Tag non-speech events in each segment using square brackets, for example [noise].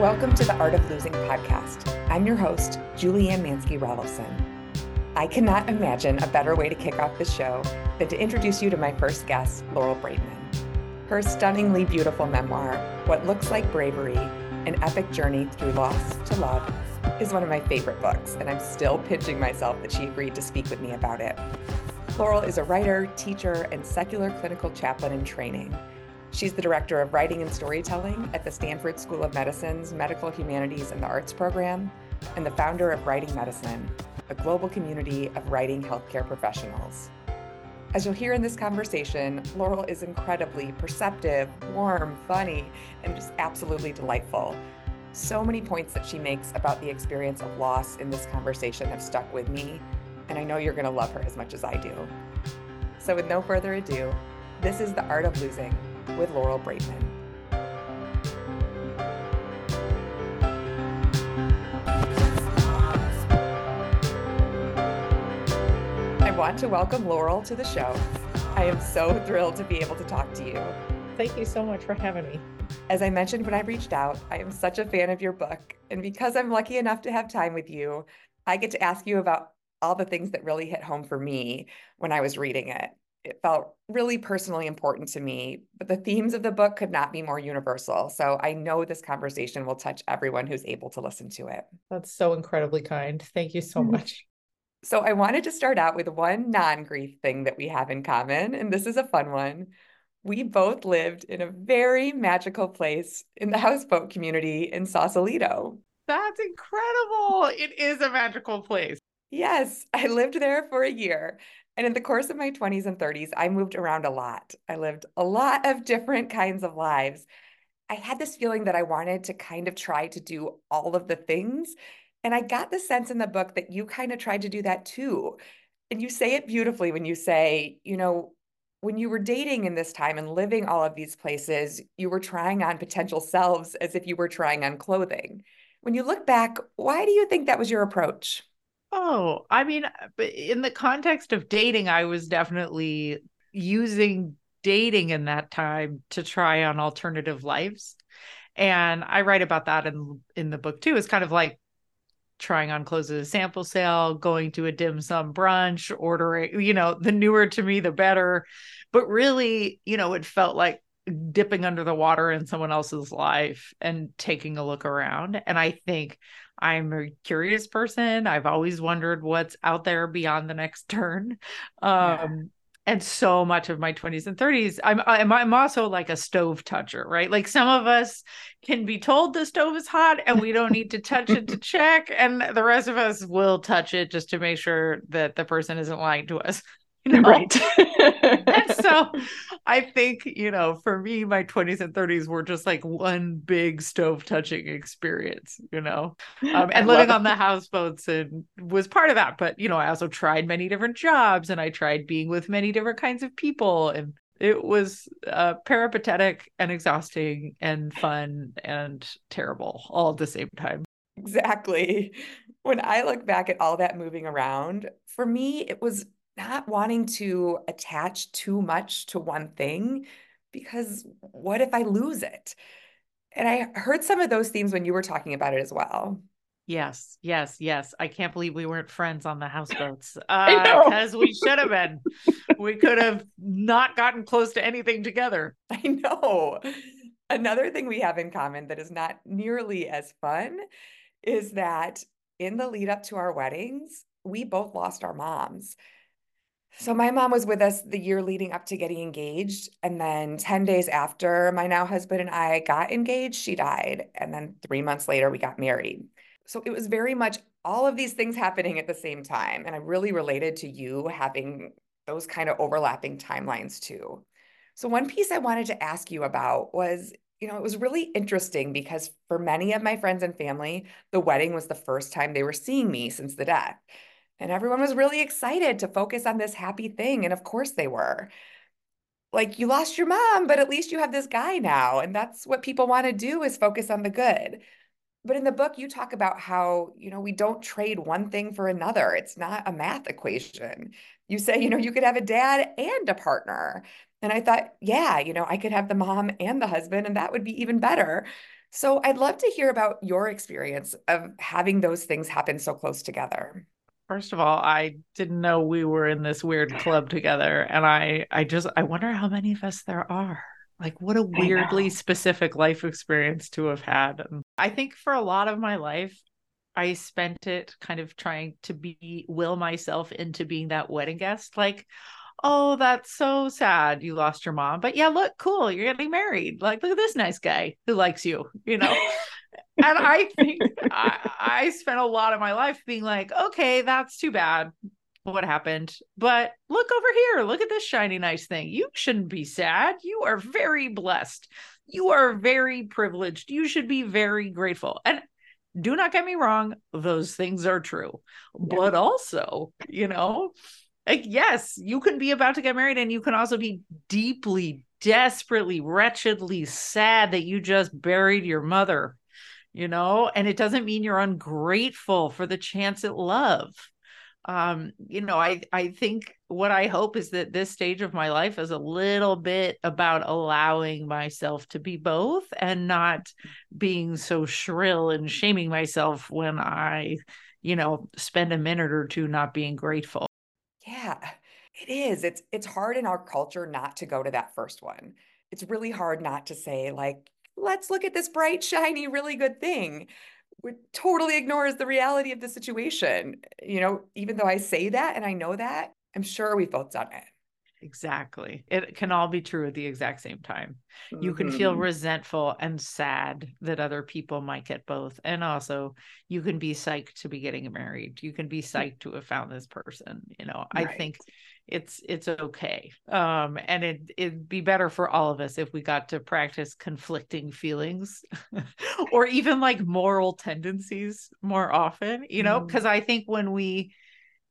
Welcome to the Art of Losing podcast. I'm your host, Julianne Mansky Rolfson. I cannot imagine a better way to kick off this show than to introduce you to my first guest, Laurel Braitman. Her stunningly beautiful memoir, What Looks Like Bravery An Epic Journey Through Loss to Love, is one of my favorite books, and I'm still pinching myself that she agreed to speak with me about it. Laurel is a writer, teacher, and secular clinical chaplain in training. She's the director of writing and storytelling at the Stanford School of Medicine's Medical Humanities and the Arts program, and the founder of Writing Medicine, a global community of writing healthcare professionals. As you'll hear in this conversation, Laurel is incredibly perceptive, warm, funny, and just absolutely delightful. So many points that she makes about the experience of loss in this conversation have stuck with me, and I know you're going to love her as much as I do. So, with no further ado, this is The Art of Losing with Laurel Braitman. I want to welcome Laurel to the show. I am so thrilled to be able to talk to you. Thank you so much for having me. As I mentioned when I reached out, I am such a fan of your book. And because I'm lucky enough to have time with you, I get to ask you about all the things that really hit home for me when I was reading it it felt really personally important to me, but the themes of the book could not be more universal. So I know this conversation will touch everyone who's able to listen to it. That's so incredibly kind. Thank you so [laughs] much. So I wanted to start out with one non grief thing that we have in common, and this is a fun one. We both lived in a very magical place in the houseboat community in Sausalito. That's incredible. It is a magical place. Yes, I lived there for a year. And in the course of my 20s and 30s, I moved around a lot. I lived a lot of different kinds of lives. I had this feeling that I wanted to kind of try to do all of the things. And I got the sense in the book that you kind of tried to do that too. And you say it beautifully when you say, you know, when you were dating in this time and living all of these places, you were trying on potential selves as if you were trying on clothing. When you look back, why do you think that was your approach? Oh, I mean, uh, in the context of dating, I was definitely using dating in that time to try on alternative lives. And I write about that in in the book too. It's kind of like trying on clothes at a sample sale, going to a dim sum brunch, ordering, you know, the newer to me, the better. But really, you know, it felt like dipping under the water in someone else's life and taking a look around. And I think I'm a curious person. I've always wondered what's out there beyond the next [laughs] turn. Um, yeah. And so much of my 20s and 30s, I'm, I'm I'm also like a stove toucher, right? Like some of us can be told the stove is hot and we don't need to touch it to [laughs] check, and the rest of us will touch it just to make sure that the person isn't lying to us. [laughs] You know? Right. I think, you know, for me, my 20s and 30s were just like one big stove touching experience, you know, um, and living on the houseboats and was part of that. But, you know, I also tried many different jobs and I tried being with many different kinds of people. And it was uh, peripatetic and exhausting and fun and terrible all at the same time. Exactly. When I look back at all that moving around, for me, it was not wanting to attach too much to one thing because what if I lose it? And I heard some of those themes when you were talking about it as well. Yes, yes, yes. I can't believe we weren't friends on the houseboats [laughs] because uh, we should have been. we could have not gotten close to anything together. [laughs] I know. Another thing we have in common that is not nearly as fun is that in the lead up to our weddings, we both lost our moms. So my mom was with us the year leading up to getting engaged. And then 10 days after my now husband and I got engaged, she died. And then three months later, we got married. So it was very much all of these things happening at the same time. And I really related to you having those kind of overlapping timelines too. So one piece I wanted to ask you about was you know, it was really interesting because for many of my friends and family, the wedding was the first time they were seeing me since the death. And everyone was really excited to focus on this happy thing. And of course they were. Like you lost your mom, but at least you have this guy now. And that's what people want to do is focus on the good. But in the book, you talk about how, you know, we don't trade one thing for another. It's not a math equation. You say, you know, you could have a dad and a partner. And I thought, yeah, you know, I could have the mom and the husband, and that would be even better. So I'd love to hear about your experience of having those things happen so close together. First of all, I didn't know we were in this weird [laughs] club together. And I I just I wonder how many of us there are. Like what a weirdly specific life experience to have had. And I think for a lot of my life, I spent it kind of trying to be will myself into being that wedding guest. Like, oh, that's so sad you lost your mom. But yeah, look, cool, you're getting married. Like, look at this nice guy who likes you, you know? [laughs] and I think I, I spent a lot of my life being like, okay, that's too bad what happened. But look over here. Look at this shiny, nice thing. You shouldn't be sad. You are very blessed. You are very privileged. You should be very grateful. And do not get me wrong, those things are true. Yeah. But also, you know, like, yes, you can be about to get married and you can also be deeply, desperately, wretchedly sad that you just buried your mother, you know, and it doesn't mean you're ungrateful for the chance at love. Um, you know, I I think what I hope is that this stage of my life is a little bit about allowing myself to be both and not being so shrill and shaming myself when I, you know, spend a minute or two not being grateful. Yeah, it is. It's it's hard in our culture not to go to that first one. It's really hard not to say like, let's look at this bright, shiny, really good thing. It totally ignores the reality of the situation. You know, even though I say that and I know that, I'm sure we've both done it. Exactly. It can all be true at the exact same time. Mm-hmm. You can feel mm-hmm. resentful and sad that other people might get both. And also, you can be psyched to be getting married. You can be psyched to have found this person. You know, right. I think it's it's okay. Um and it it'd be better for all of us if we got to practice conflicting feelings [laughs] or even like moral tendencies more often, you know, because mm. I think when we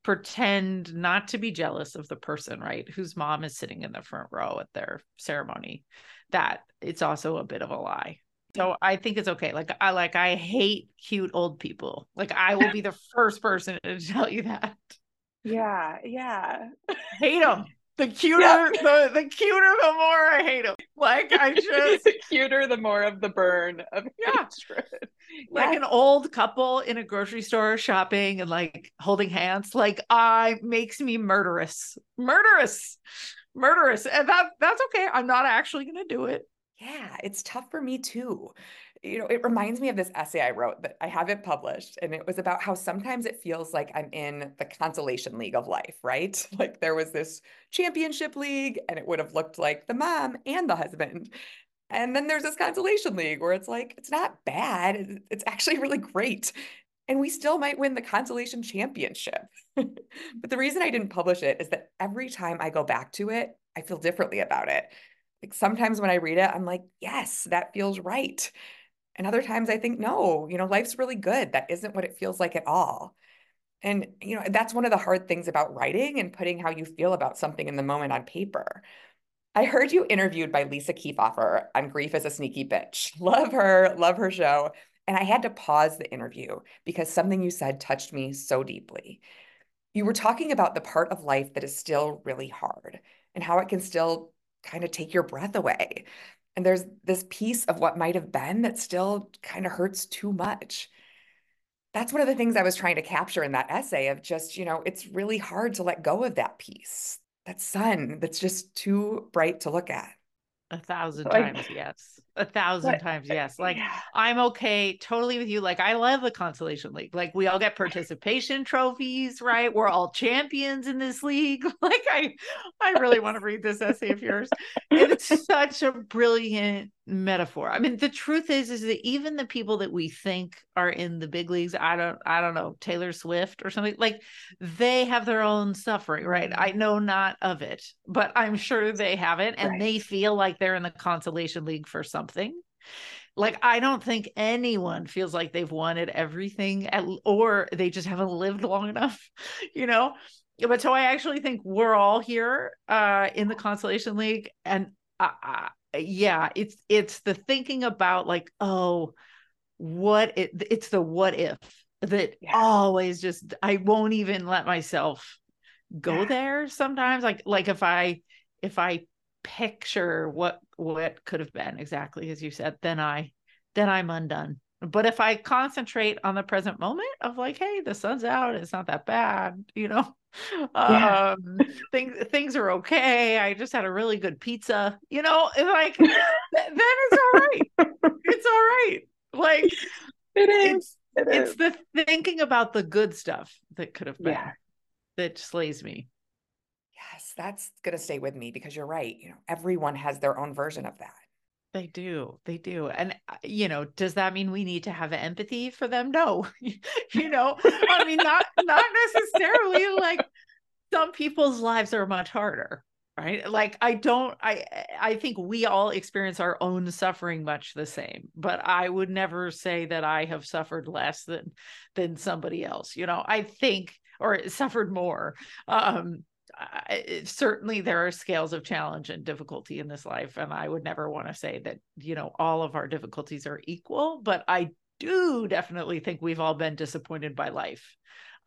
pretend not to be jealous of the person, right, whose mom is sitting in the front row at their ceremony, that it's also a bit of a lie. So I think it's okay. Like I like I hate cute old people. Like I will be the first person to tell you that. Yeah, yeah. hate them. The cuter, yeah. the the cuter, the more I hate them. Like I [laughs] just the cuter, the more of the burn of yeah. hatred. Like yeah. an old couple in a grocery store shopping and like holding hands. Like I makes me murderous, murderous, murderous, and that that's okay. I'm not actually gonna do it. Yeah, it's tough for me too you know, it reminds me of this essay I wrote that I haven't published. And it was about how sometimes it feels like I'm in the consolation league of life, right? [laughs] Like there was this championship league and it would have looked like the mom and the husband. And then there's this consolation league where it's like, it's not bad. It's actually really great. And we still might win the consolation championship. [laughs] but the reason I didn't publish it is that every time I go back to it, I feel differently about it. Like sometimes when I read it, I'm like, yes, that feels right. And other times I think, no, you know, life's really good. That isn't what it feels like at all. And, you know, that's one of the hard things about writing and putting how you feel about something in the moment on paper. I heard you interviewed by Lisa Keefauver on Grief is a Sneaky Bitch. [laughs] Love her, love her show. And I had to pause the interview because something you said touched me so deeply. You were talking about the part of life that is still really hard and how it can still kind of take your breath away. And there's this piece of what might have been that still kind of hurts too much. That's one of the things I was trying to capture in that essay of just, you know, it's really hard to let go of that piece, that sun that's just too bright to look at. A thousand times, yes a thousand but, times yes like yeah. i'm okay totally with you like i love the consolation league like we all get [laughs] participation trophies right? We're all champions in this league. [laughs] Like i i really want to read this essay of yours. [laughs] It's such a brilliant metaphor. I mean the truth is is that even the people that we think are in the big leagues i don't i don't know taylor swift or something like they have their own suffering right? I mm-hmm. know not of it but i'm sure they have it and right. they feel like they're in the consolation league for some something. Like I don't think anyone feels like they've wanted everything at, or they just haven't lived long [laughs] enough, you know? But so I actually think we're all here uh in the consolation league and uh, uh, yeah, it's it's the thinking about like oh what it it's the what if that yeah. always just I won't even let myself go yeah. there sometimes like like if I if I picture what what could have been exactly as you said then i then I'm undone. But if I concentrate on the present moment of like, hey, the sun's out, it's not that bad, you know, [laughs] yeah. um, things things are okay. I just had a really good pizza, you know, like [laughs] then it's all right. it's all right. Like it is. It's, it is. it's the thinking about the good stuff that could have been yeah. that slays me. Yes, that's gonna stay with me because you're right. You know, everyone has their own version of that. They do. They do. And, uh, you know, does that mean we need to have empathy for them? No. [laughs] you know, I mean, not, not necessarily like some people's lives are much harder. Right. Like I don't, I, I think we all experience our own suffering much the same, but I would never say that I have suffered less than, than somebody else. You know, I think, or suffered more. Um, I, certainly there are scales of challenge and difficulty in this life and i would never want to say that you know all of our difficulties are equal but i do definitely think we've all been disappointed by life.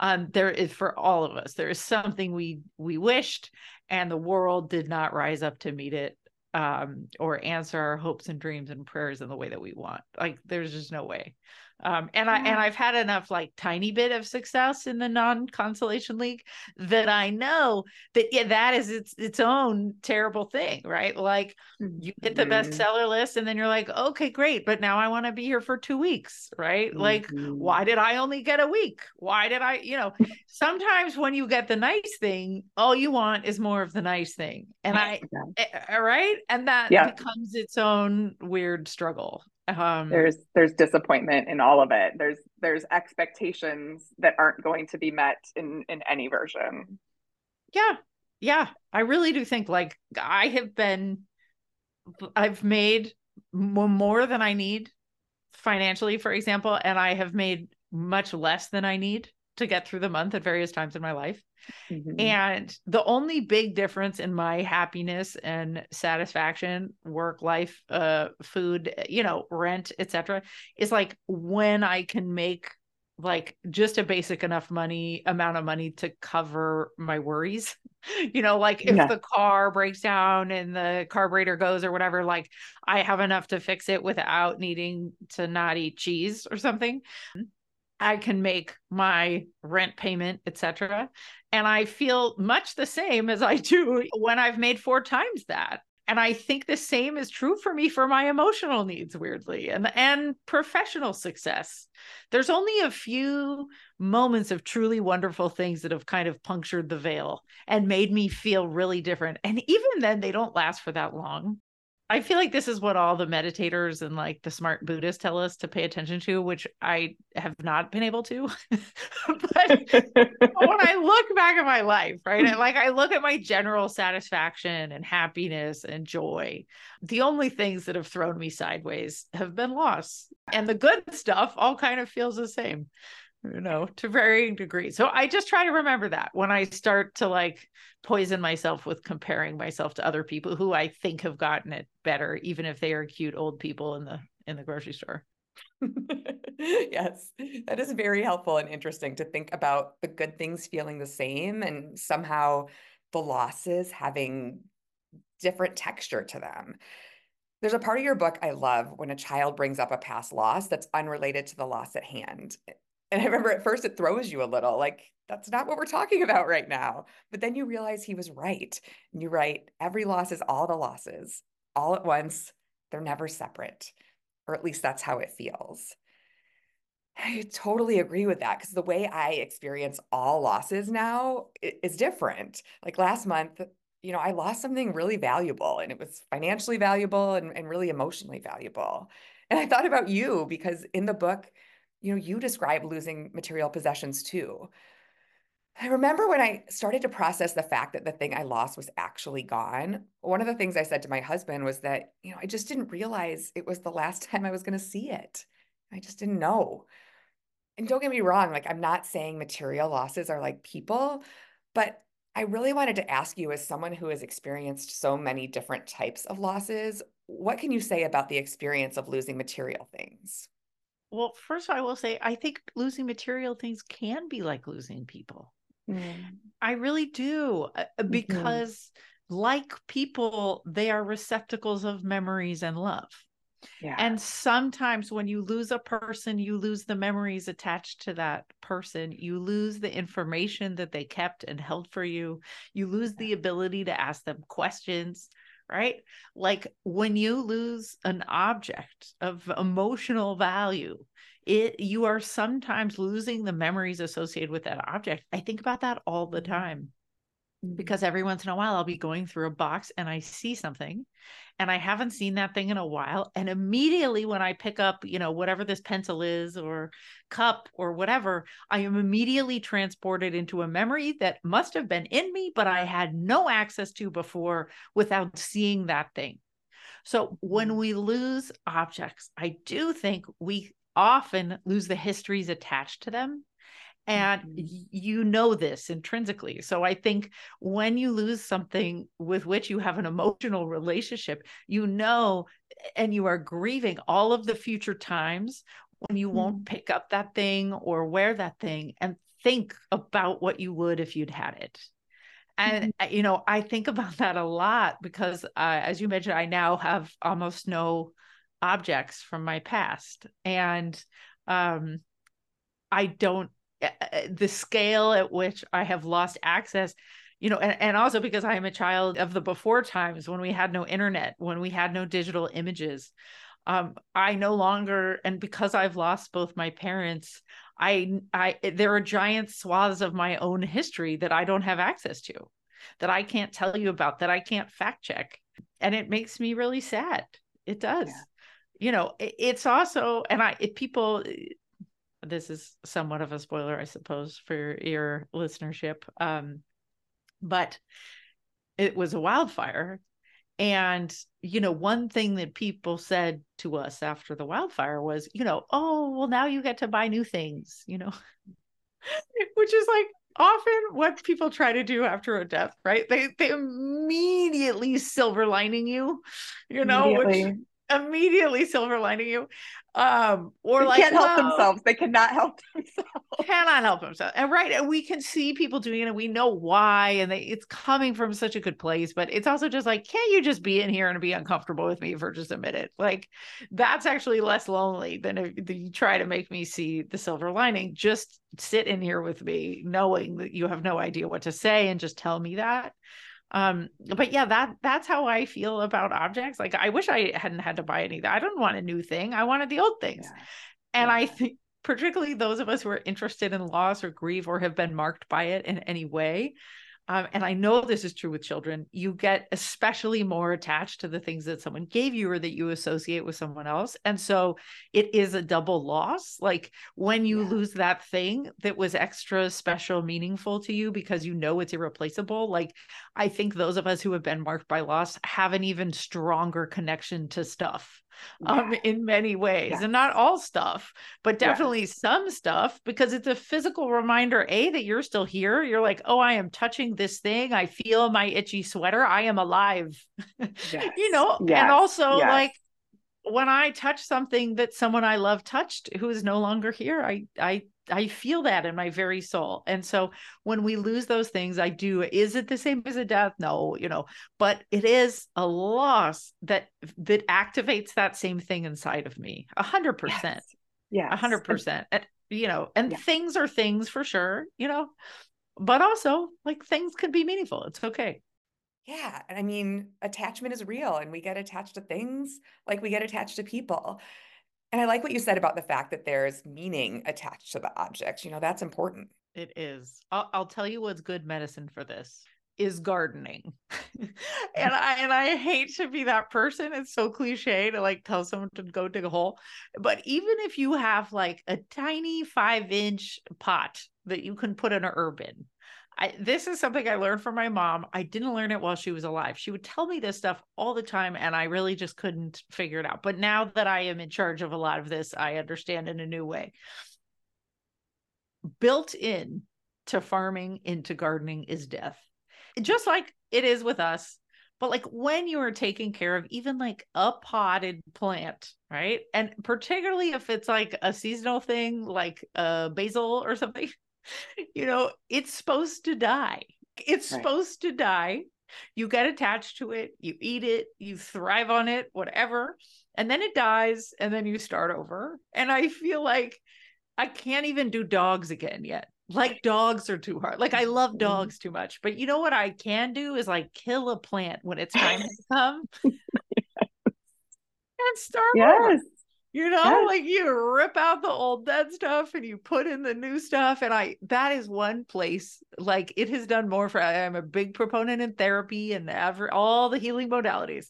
Um there is for all of us there is something we we wished and the world did not rise up to meet it um or answer our hopes and dreams and prayers in the way that we want. Like there's just no way um, and I and I've had enough like tiny bit of success in the non-consolation league that I know that yeah, that is its its own terrible thing, right? Like you get the mm-hmm. bestseller list and then you're like, okay, great, but now I want to be here for two weeks, right? Mm-hmm. Like, why did I only get a week? Why did I, you know, sometimes when you get the nice thing, all you want is more of the nice thing. And I yeah. Eh, right. And that yeah. becomes its own weird struggle. Um, there's there's disappointment in all of it. There's there's expectations that aren't going to be met in in any version. Yeah, yeah, I really do think like I have been, I've made more than I need financially, for example, and I have made much less than I need to get through the month at various times in my life. Mm-hmm. And the only big difference in my happiness and satisfaction, work life, uh, food, you know, rent, etc., is like when I can make like just a basic enough money amount of money to cover my worries [laughs] you know like if yeah. the car breaks down and the carburetor goes or whatever like i have enough to fix it without needing to not eat cheese or something I can make my rent payment, etc. And I feel much the same as I do when I've made four times that. And I think the same is true for me for my emotional needs, weirdly, and and professional success. There's only a few moments of truly wonderful things that have kind of punctured the veil and made me feel really different. And even then, they don't last for that long. I feel like this is what all the meditators and like the smart Buddhists tell us to pay attention to, which I have not been able to. [laughs] [laughs] but when I look back at my life, right, and like I look at my general satisfaction and happiness and joy, the only things that have thrown me sideways have been loss. And the good stuff all kind of feels the same you know, to varying degrees. So I just try to remember that when I start to like poison myself with comparing myself to other people who I think have gotten it better, even if they are cute old people in the in the grocery store. [laughs] yes, that is very helpful and interesting to think about the good things feeling the same and somehow the losses having different texture to them. There's a part of your book I love when a child brings up a past loss that's unrelated to the loss at hand. And I remember at first it throws you a little like, that's not what we're talking about right now. But then you realize he was right. And you write, every loss is all the losses, all at once. They're never separate, or at least that's how it feels. I totally agree with that because the way I experience all losses now is different. Like last month, you know, I lost something really valuable and it was financially valuable and, and really emotionally valuable. And I thought about you because in the book, you know, you describe losing material possessions too. I remember when I started to process the fact that the thing I lost was actually gone. One of the things I said to my husband was that, you know, I just didn't realize it was the last [laughs] time I was going to see it. I just didn't know. And don't get me wrong, like, I'm not saying material losses are like people, but I really wanted to ask you, as someone who has experienced so many different types of losses, what can you say about the experience of losing material things? Well, first I will say I think losing material things can be like losing people. Mm. I really do uh, uh, mm-hmm. because mm-hmm. like people they are receptacles of memories and love. Yeah. And sometimes when you lose a person, you lose the memories attached to that person. You lose the information that they kept and held for you. You lose the ability to ask them questions, right? Like when you lose an object of emotional value, it you are sometimes losing the memories associated with that object. I think about that all the time because every once in a while I'll be going through a box and I see something and I haven't seen that thing in a while. And immediately when I pick up, you know, whatever this pencil is or cup or whatever, I am immediately transported into a memory that must have been in me, but I had no access to before without seeing that thing. So when mm-hmm. we lose objects, I do think we often lose the histories attached to them and mm-hmm. you know this intrinsically so i think when you lose something with which you have an emotional relationship you know and you are grieving all of the future times when you mm-hmm. won't pick up that thing or wear that thing and think about what you would if you'd had it and mm-hmm. you know i think about that a lot because uh, as you mentioned i now have almost no objects from my past and um i don't the scale at which I have lost access, you know, and, and also because I am a child of the before times when we had no internet, when we had no digital images. Um, I no longer, and because I've lost both my parents, I, I, there are giant swaths of my own history that I don't have access to, that I can't tell you about, that I can't fact check, and it makes me really sad. It does. Yeah. You know, it, it's also, and I, if people, this is somewhat of a spoiler, I suppose, for your listenership. Um, but it was a wildfire. And, you know, one thing that people said to us after the wildfire was, you know, oh, well, now you get to buy new things, you know, [laughs] which is like often what people try to do after a death, right? They they immediately silver lining you, you know, which immediately silver lining you um or they like can't help well, themselves. They cannot help [laughs] themselves. cannot help themselves. And right and we can see people doing it and we know why and they, it's coming from such a good place but it's also just like can't you just be in here and be uncomfortable with me for just a minute? Like that's actually less lonely than if you try to make me see the silver lining. Just sit in here with me knowing that you have no idea what to say and just tell me that um but yeah that that's how i feel about objects like i wish i hadn't had to buy any i don't want a new thing i wanted the old things yeah. and yeah. i think particularly those of us who are interested in loss or grief or have been marked by it in any way um, and I know this is true with children, you get especially more attached to the things that someone gave you or that you associate with someone else. And so it is a double loss. Like when you yeah. lose that thing that was extra special, meaningful to you because you know it's irreplaceable. Like I think those of us who have been marked by loss have an even stronger connection to stuff um, in many ways and not all stuff but definitely some stuff because it's a physical reminder a that you're still here. You're like oh i am touching this thing. I feel my itchy sweater. I am alive. [laughs] Yes. you know yes. and also like when i touch something that someone i love touched who is no longer here i i I feel that in my very soul. And so when we lose those things, I do. Is it the same as a death? No, you know, but it is a loss that that activates that same thing inside of me. A hundred percent. Yeah. A hundred percent. And you know, and yeah. things are things for sure, you know, but also like things can be meaningful. It's okay. Yeah. And I mean, attachment is real and we get attached to things like we get attached to people. And I like what you said about the fact that there's meaning attached to the object. You know, that's important. It is. I'll, I'll tell you what's good medicine for this is gardening. [laughs] and I and I hate to be that person. It's so cliche to like tell someone to go dig a hole. But even if you have like a tiny five inch pot that you can put an herb in, I, this is something I learned from my mom. I didn't learn it while she was alive. She would tell me this stuff all the time, and I really just couldn't figure it out. But now that I am in charge of a lot of this, I understand in a new way. Built in to farming, into gardening is death, just like it is with us. But like when you are taking care of even like a potted plant, right? And particularly if it's like a seasonal thing, like a basil or something, you know, it's supposed to die. It's right. supposed to die. You get attached to it, you eat it, you thrive on it, whatever. and then it dies and then you start over and i feel like i can't even do dogs again yet like dogs are too hard like i love Mhm. dogs too much but you know what i can do is like kill a plant when it's [laughs] time to come [laughs] and start over. You know, Yes. like you rip out the old dead stuff and you put in the new stuff. And I, that is one place, like it has done more for, I'm a big proponent in therapy and ever, all the healing modalities.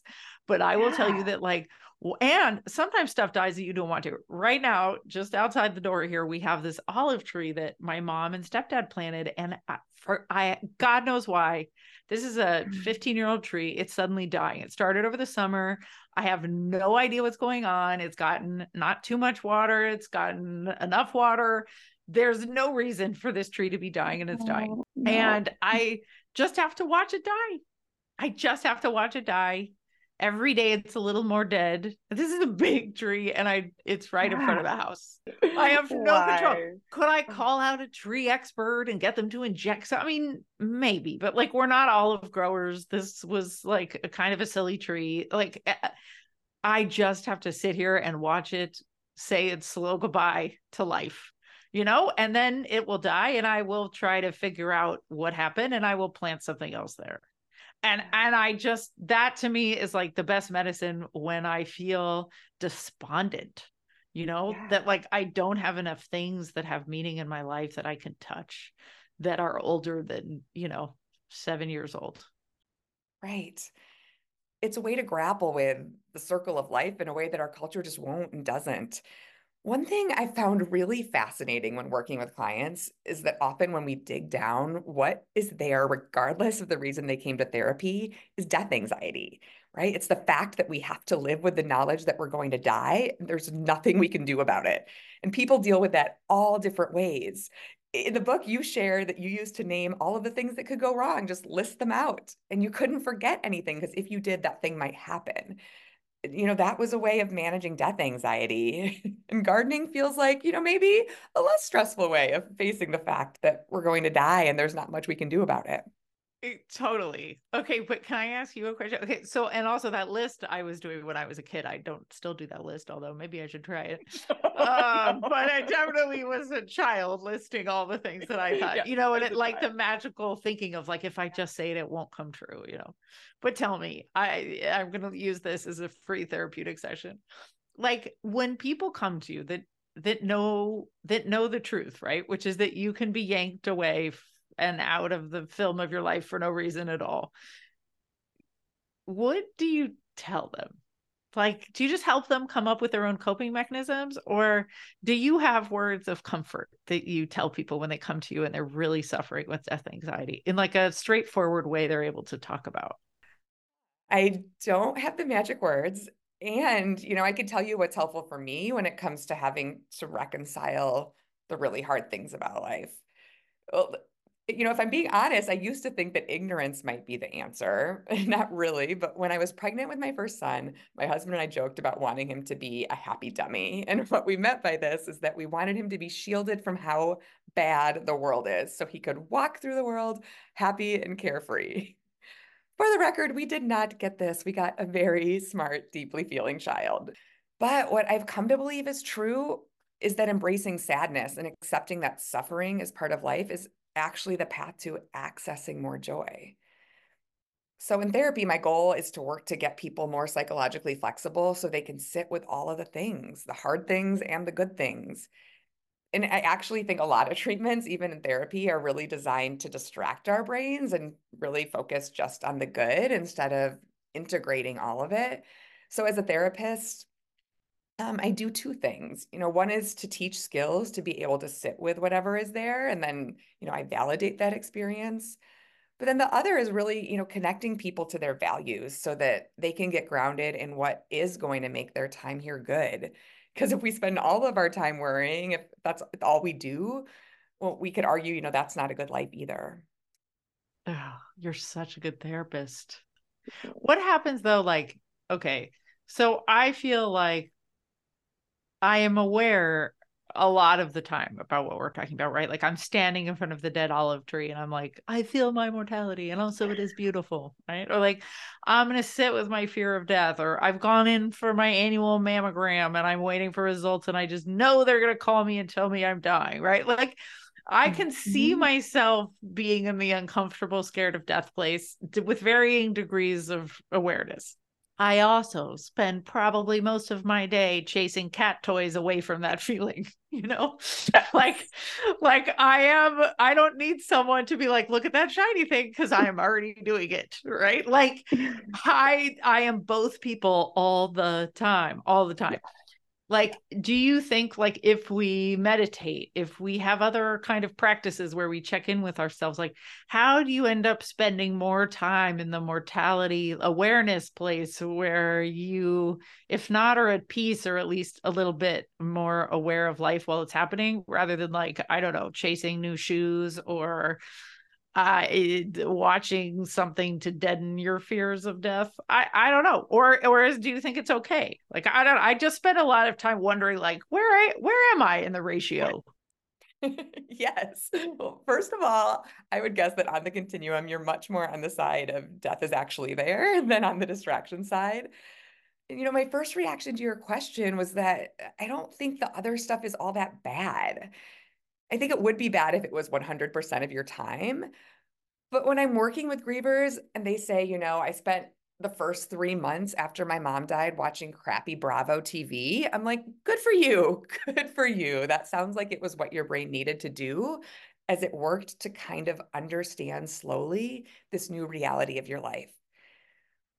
But I will tell you that, like, and sometimes stuff dies that you don't want to. Right now, just outside the door here, we have this olive tree that my mom and stepdad planted. And I, for I, God knows why, this is a Mm. 15 year old tree. It's suddenly dying. It started over the summer. I have no idea what's going on. It's gotten not too much water, it's gotten enough water. There's no reason for this tree to be dying and it's dying. Oh, no. And I just have to watch it die. I just have to watch it die. Every day it's a little more dead. This is a big tree and I it's right in front of the [sighs] house. I have no control. Could I call out a tree expert and get them to inject some? I mean, maybe, but like we're not olive growers. This was like a kind of a silly tree. Like eh, I just have to sit here and watch it say its slow goodbye to life, you know, and then it will die and I will try to figure out what happened and I will plant something else there. And and I just that to me is like the best medicine when I feel despondent you know Yeah. that like i don't have enough things that have meaning in my life that i can touch that are older than you know seven years old Right. It's a way to grapple with the circle of life in a way that our culture just won't and doesn't. One thing I found really fascinating when working with clients is that often when we dig down, what is there, regardless of the reason they came to therapy, is death anxiety, right? It's the fact that we have to live with the knowledge that we're going to die. and There's nothing we can do about it. And people deal with that all different ways. In the book, you share that you used to name all of the things that could go wrong, just list them out. And you couldn't forget anything because if you did, that thing might happen you know, that was a way of managing death anxiety. [laughs] and gardening feels like, you know, maybe a less stressful way of facing the fact that we're going to die and there's not much we can do about it. It- totally okay but can i ask you a question okay so and also that list i was doing when i was a kid i don't still do that list although maybe i should try it um, [laughs] but I definitely was a child listing all the things that I thought, Yeah, you know, and it like the magical thinking of like if I just say it, it won't come true, you know. But tell me, I I'm gonna use this as a free therapeutic session. Like when people come to you that that know that know the truth, right? Which is that you can be yanked away and out of the film of your life for no reason at all. What do you tell them? like do you just help them come up with their own coping mechanisms or do you have words of comfort that you tell people when they come to you and they're really suffering with death anxiety in like a straightforward way they're able to talk about I don't have the magic words. And, you know, I could tell you what's helpful for me when it comes to having to reconcile the really hard things about life. Well, you know, if I'm being honest, I used to think that ignorance might be the answer. [laughs] Not really, but when I was pregnant with my first son, my husband and I joked about wanting him to be a happy dummy. [laughs] And what we meant by this is that we wanted him to be shielded from how bad the world is so he could walk through the world happy and carefree. [laughs] For the record, we did not get this. We got a very smart, deeply feeling child. But what I've come to believe is true is that embracing sadness and accepting that suffering is part of life is actually the path to accessing more joy. So, in therapy, my goal is to work to get people more psychologically flexible so they can sit with all of the things, the hard things and the good things. And I actually think a lot of [laughs] treatments, even in therapy, are really designed to distract our brains and really focus just on the good instead of integrating all of it. So, as a therapist, um, I do two things. You know, one is to teach skills to be able to sit with whatever is there, and then, you know, I validate that experience. But then the other is really, you know, connecting people to their values so that they can get grounded in what is going to make their time here good. Because if we spend all of our time worrying, if that's all we do, well, we could argue, you know, that's not a good life either. oh, you're such a good therapist [laughs] what happens though like okay so i feel like i am aware a lot of the time about what we're talking about, right? Like I'm standing in front of the dead olive tree and I'm like, I feel my mortality and also it is beautiful, right? Or like I'm going to sit with my fear of death or I've gone in for my annual mammogram and I'm waiting for results and I just know they're going to call me and tell me I'm dying, right? Like I can see mm-hmm. myself being in the uncomfortable, scared of death place with varying degrees of awareness. I also spend probably most of my day chasing cat toys away from that [laughs] feeling, you know? [laughs] like like I am I don't need someone to be like look at that shiny thing because I am already doing it, right? Like [laughs] I I am both people all the time, all the time like do you think like if we meditate if we have other kind of practices where we check in with ourselves like how do you end up spending more time in the mortality awareness place where you if not are at peace or at least a little bit more aware of life while it's happening rather than like i don't know chasing new shoes or uh, watching something to deaden your fears of death. I, I don't know. Or or do you think it's okay? Like I don't. I just spend a lot of time wondering, like, where I where am I in the ratio? [laughs] yes. Well, first of all, I would guess that on the continuum, you're much more on the side of death is actually there [laughs] than on the distraction side. You know, my first reaction to your question was that I don't think the other stuff is all that bad. I think it would be bad if it was 100% of your time. But when I'm working with grievers and they say, you know, I spent the first three months after my mom died watching crappy Bravo TV, I'm like, good for you. [laughs] Good for you. That sounds like it was what your brain needed to do as it worked to kind of understand slowly this new reality of your life.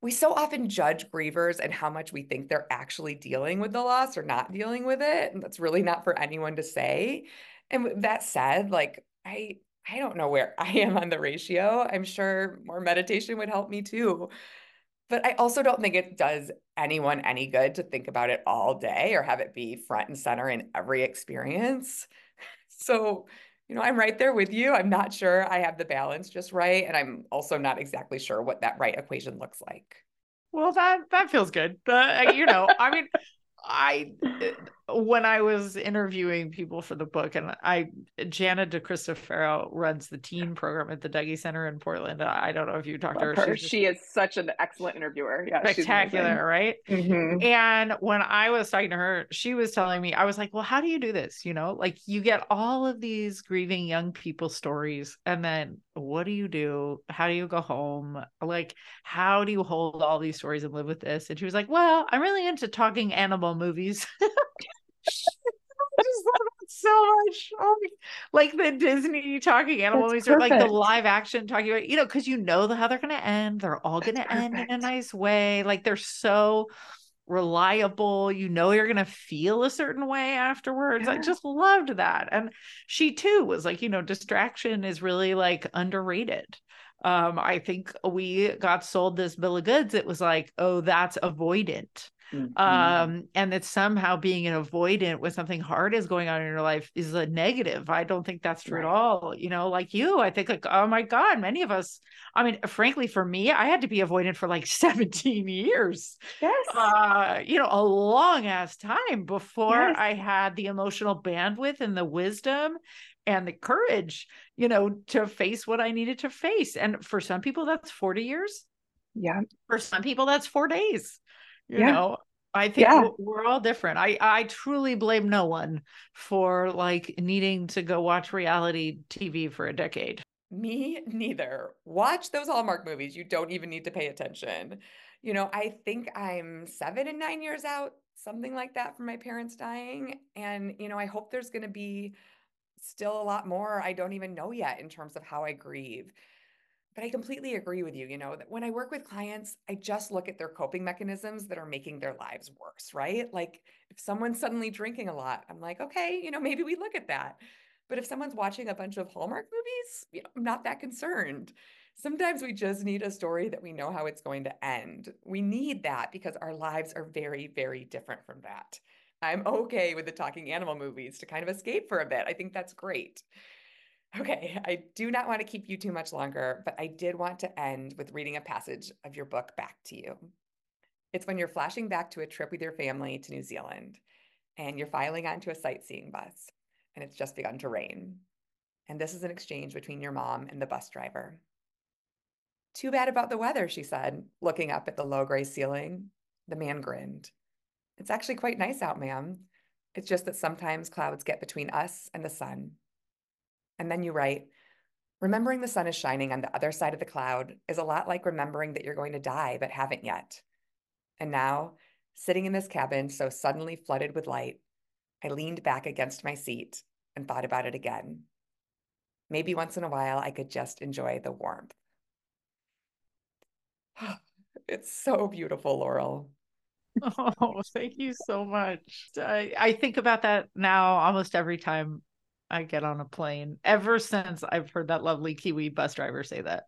We so often judge grievers and how much we think they're actually dealing with the loss or not dealing with it. And that's really not for anyone to say. And that said, like I I don't know where [laughs] I am on the ratio. I'm sure more meditation would help me too. But I also don't think it does anyone any good to think about it all day or have it be front and center in every experience. [laughs] So, you know, I'm right there with you. I'm not sure I have the balance just right. And I'm also not exactly sure what that right equation looks like. Well, that that feels good. But you know, I mean, I [laughs] eh, when I was interviewing people for the book, and I Jana DeCristofaro runs the teen program at the Dougy Center in Portland. I don't know if you talked Love to her. her. She is such an excellent interviewer. Yeah, spectacular, right? Mm-hmm. And when I was talking to her, she was telling me, I was like, "Well, how do you do this? You know, like you get all of these grieving young people stories, and then what do you do? How do you go home? Like, how do you hold all these stories and live with this?" And she was like, "Well, I'm really into talking animal movies." [laughs] so much. Oh, like the Disney talking animal movies or like the live action talking about, you know, because you know how they're going to end. They're all going to end in a nice way. Like they're so reliable. You know, you're going to feel a certain way afterwards. Yeah. I just loved that. And she too was like, you know, distraction is really like underrated. Um, I think we got sold this bill of goods. It was like, oh, that's avoidant Mm-hmm. Um, and that somehow being an avoidant when something hard is going on in your life is a negative. I don't think that's true right. at all. You know, like you, I think like, oh my God, many of us, I mean, frankly, for me, I had to be avoidant for like [laughs] 17 years. Yes. Uh, you know, a long ass time before yes. I had the emotional bandwidth and the wisdom and the courage, you know, to face what I needed to face. And for some people, that's 40 years. Yeah. For some people, that's four days you yeah. know? I think yeah. we're all different. I i truly blame no one for like needing to go watch reality tv for a decade. Me neither. Watch those hallmark movies. You don't even need to pay attention. You know i think i'm seven and nine years out something like that from my parents dying and you know i hope there's going to be still a lot more. I don't even know yet in terms of how i grieve but I completely agree with you. You know, that when I work with clients, I just look at their coping mechanisms that are making their lives worse, right? Like if someone's suddenly drinking a lot, I'm like, okay, you know, maybe we look at that. But if someone's watching a bunch of Hallmark movies, you know, I'm not that concerned. Sometimes we just need a story that we know how it's going to end. We need that because our lives are very, very different from that. I'm okay with the talking animal movies to kind of escape for a bit. I think that's great. Okay, I do not want to keep you too much longer, but I did want to end with reading a passage of your book back to you. It's when you're flashing back to a trip with your family to New Zealand. and you're filing onto a sightseeing bus, and it's just begun to rain. And this is an exchange between your mom and the bus driver. Too bad about the weather, she said, looking up at the low gray ceiling. The man grinned. It's actually quite nice out, ma'am. It's just that sometimes clouds get between us and the sun. And then you write, remembering the sun is shining on the other side of the cloud is a lot like remembering that you're going to die but haven't yet. And now, sitting in this cabin so suddenly flooded with light, I leaned back against my seat and thought about it again. Maybe once in a while I could just enjoy the warmth. [sighs] It's so beautiful, Laurel. [laughs] Oh, thank you so much. I, I think about that now almost every time I get on a plane, ever since I've heard that lovely Kiwi bus driver say that,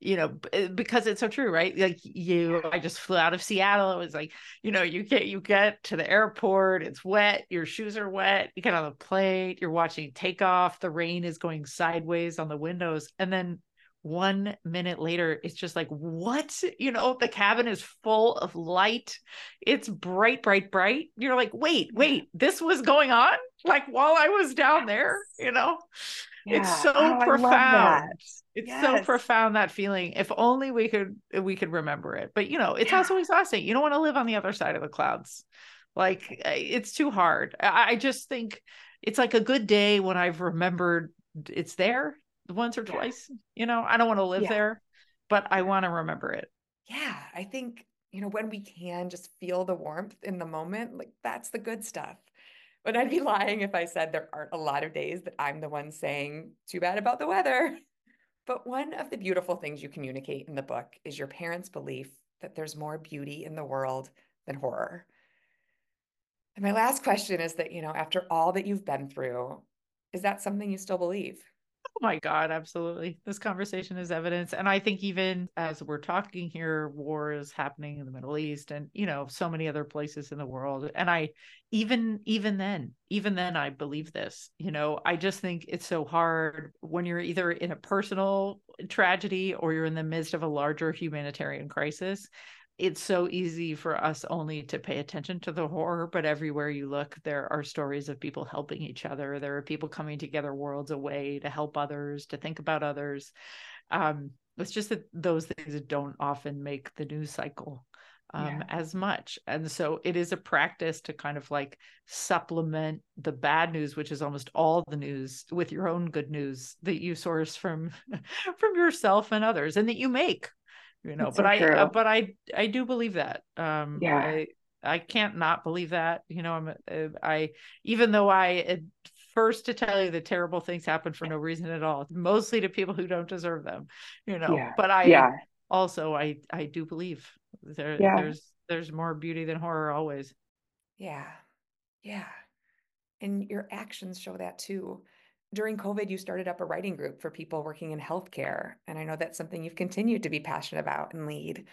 you know, eh, because it's so true, right? Like you, I just flew out of Seattle. It was like, you know, you get, you get to the airport, it's wet, your shoes are wet, you get on the plane, you're watching takeoff, the rain is going sideways on the windows. And then one minute later it's just like what? You know the cabin is full of light. It's bright bright bright. You're like wait wait this was going on? Like while i was down there you know? Yeah. it's so oh, profound. It's yes. so profound that feeling. If only we could we could remember it. But you know it's yeah. also exhausting. You don't want to live on the other side of the clouds. Like eh, it's too hard. I, I just think it's like a good day when i've remembered it's there once or twice. You know, I don't want to live yeah. there, but I want to remember it. Yeah, I think, you know, when we can just feel the warmth in the moment, like that's the good stuff. But I'd be lying if I said there aren't a lot of days that I'm the one saying, too bad about the weather. [laughs] But one of the beautiful things you communicate in the book is your parents' belief that there's more beauty in the world than horror. And my last question is that, you know, after all that you've been through, is that something you still believe? Oh my God, absolutely. This conversation is evidence. And I think even as we're talking here, war is happening in the Middle East and, you know, so many other places in the world. And I, even, even then, even then, I believe this, you know, I just think it's so hard when you're either in a personal tragedy or you're in the midst of a larger humanitarian crisis it's so easy for us only to pay attention to the horror, but everywhere you look, there are stories of people helping each other. There are people coming together worlds away to help others, to think about others. Um, it's just that those things don't often make the news cycle um, yeah. as much. And so it is a practice to kind of like supplement the bad news, which is almost all the news, with your own good news that you source from [laughs] from yourself and others, and that you make you know That's but so i uh, but i i do believe that um yeah. I i can't not believe that you know i'm uh, i even though i first to tell you that terrible things happen for no reason at all mostly to people who don't deserve them you know yeah. but i yeah. also i i do believe there yeah. there's there's more beauty than horror always. Yeah. Yeah. And your actions show that too during COVID, you started up a writing group for people working in healthcare. And I know that's something you've continued to be passionate about and lead.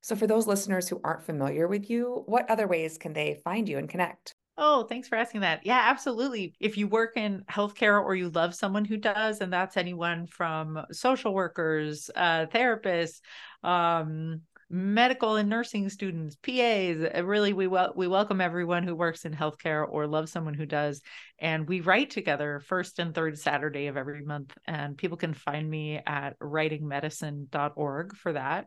So, for those listeners who aren't familiar with you, what other ways can they find you and connect? Oh, thanks for asking that. Yeah, absolutely. If you work in healthcare or you love someone who does, and that's anyone from social workers, uh, therapists, um, medical and nursing students, PAs. Uh, really, we wel- we welcome everyone who works in healthcare or loves someone who does. And we write together first and third Saturday of every month. And people can find me at writingmedicine.org for that.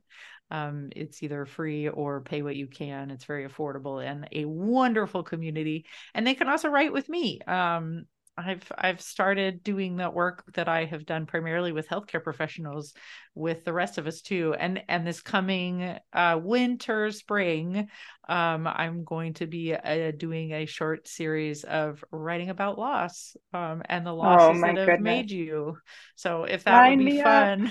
Um, it's either free or pay what you can. It's very affordable and a wonderful community. And they can also write with me. Um, I've I've started doing that work that I have done primarily with healthcare professionals with the rest of us too. And and this coming uh, winter spring, um, I'm going to be uh, doing a short series of writing about loss um, and the oh, losses oh, that have goodness. made you. So if that Line would be fun,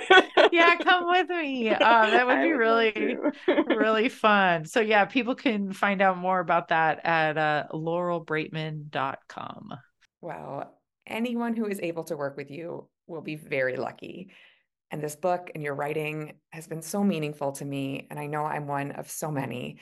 [laughs] yeah, come with me. Uh, that would [laughs] be really [laughs] really fun. So yeah, people can find out more about that at uh, laurelbraitman.com. Well, anyone who is able to work with you will be very lucky. And this book and your writing has been so meaningful to me. And I know I'm one of so many.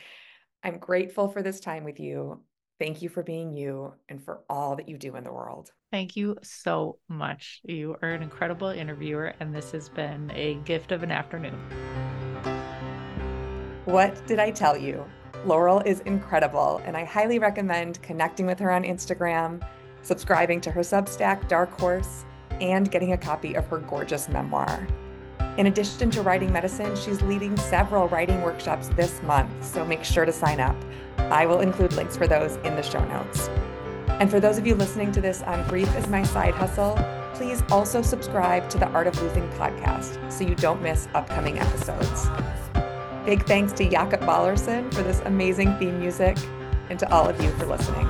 I'm grateful for this time with you. Thank you for being you and for all that you do in the world. Thank you so much. You are an incredible interviewer, and this has been a gift of an afternoon. What did I tell you? Laurel is incredible, and I highly recommend connecting with her on Instagram, subscribing to her Substack, Dark Horse, and getting a copy of her gorgeous memoir. In addition to writing medicine, she's leading several writing workshops this month, so make sure to sign up. I will include links for those in the show notes. And for those of you listening to this on Grief is My Side Hustle, please also subscribe to the Art of Losing podcast so you don't miss upcoming episodes. Big thanks to Jakob Ballerson for this amazing theme music and to all of you for listening.